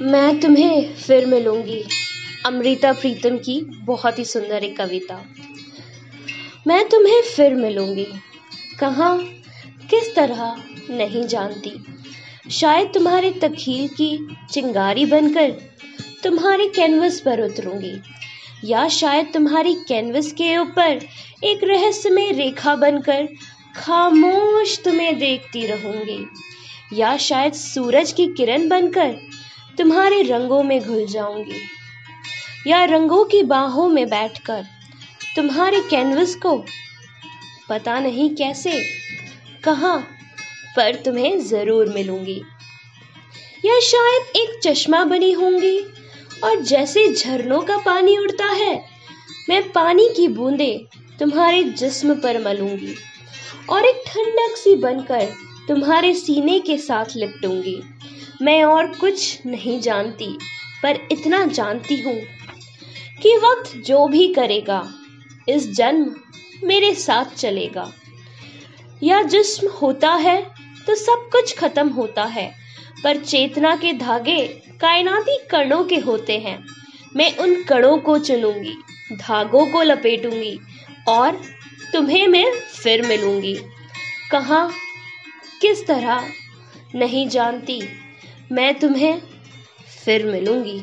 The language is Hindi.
मैं तुम्हें फिर मिलूँगी। अमृता प्रीतम की बहुत ही सुंदर एक कविता। मैं तुम्हें फिर मिलूँगी। कहाँ? किस तरह? नहीं जानती। शायद तुम्हारे तखील की चिंगारी बनकर तुम्हारे कैनवस पर उतरूँगी। या शायद तुम्हारी कैनवस के ऊपर एक रहस्यमय रेखा बनकर खामोश तुम्हें देखती रहूँगी। या शायद सूरज की किरण बनकर तुम्हारे रंगों में घुल जाऊँगी। या रंगों की बाहों में बैठकर तुम्हारे कैनवस को पता नहीं कैसे, कहाँ पर तुम्हें ज़रूर मिलूँगी। या शायद एक चश्मा बनी होंगी और जैसे झरनों का पानी उड़ता है, मैं पानी की बूंदें तुम्हारे जिस्म पर मलूँगी और एक ठंडक सी बनकर तुम्हारे सीने के साथ लिपटूँगी। मैं और कुछ नहीं जानती, पर इतना जानती हूँ कि वक्त जो भी करेगा, इस जन्म मेरे साथ चलेगा। या जिस्म होता है तो सब कुछ खत्म होता है, पर चेतना के धागे कायनाती कणों के होते हैं। मैं उन कणों को चुनूँगी, धागों को लपेटूँगी, और तुम्हें मैं फिर मिलूँगी। कहाँ, किस तरह, नहीं जानती। मैं तुम्हें फिर मिलूँगी।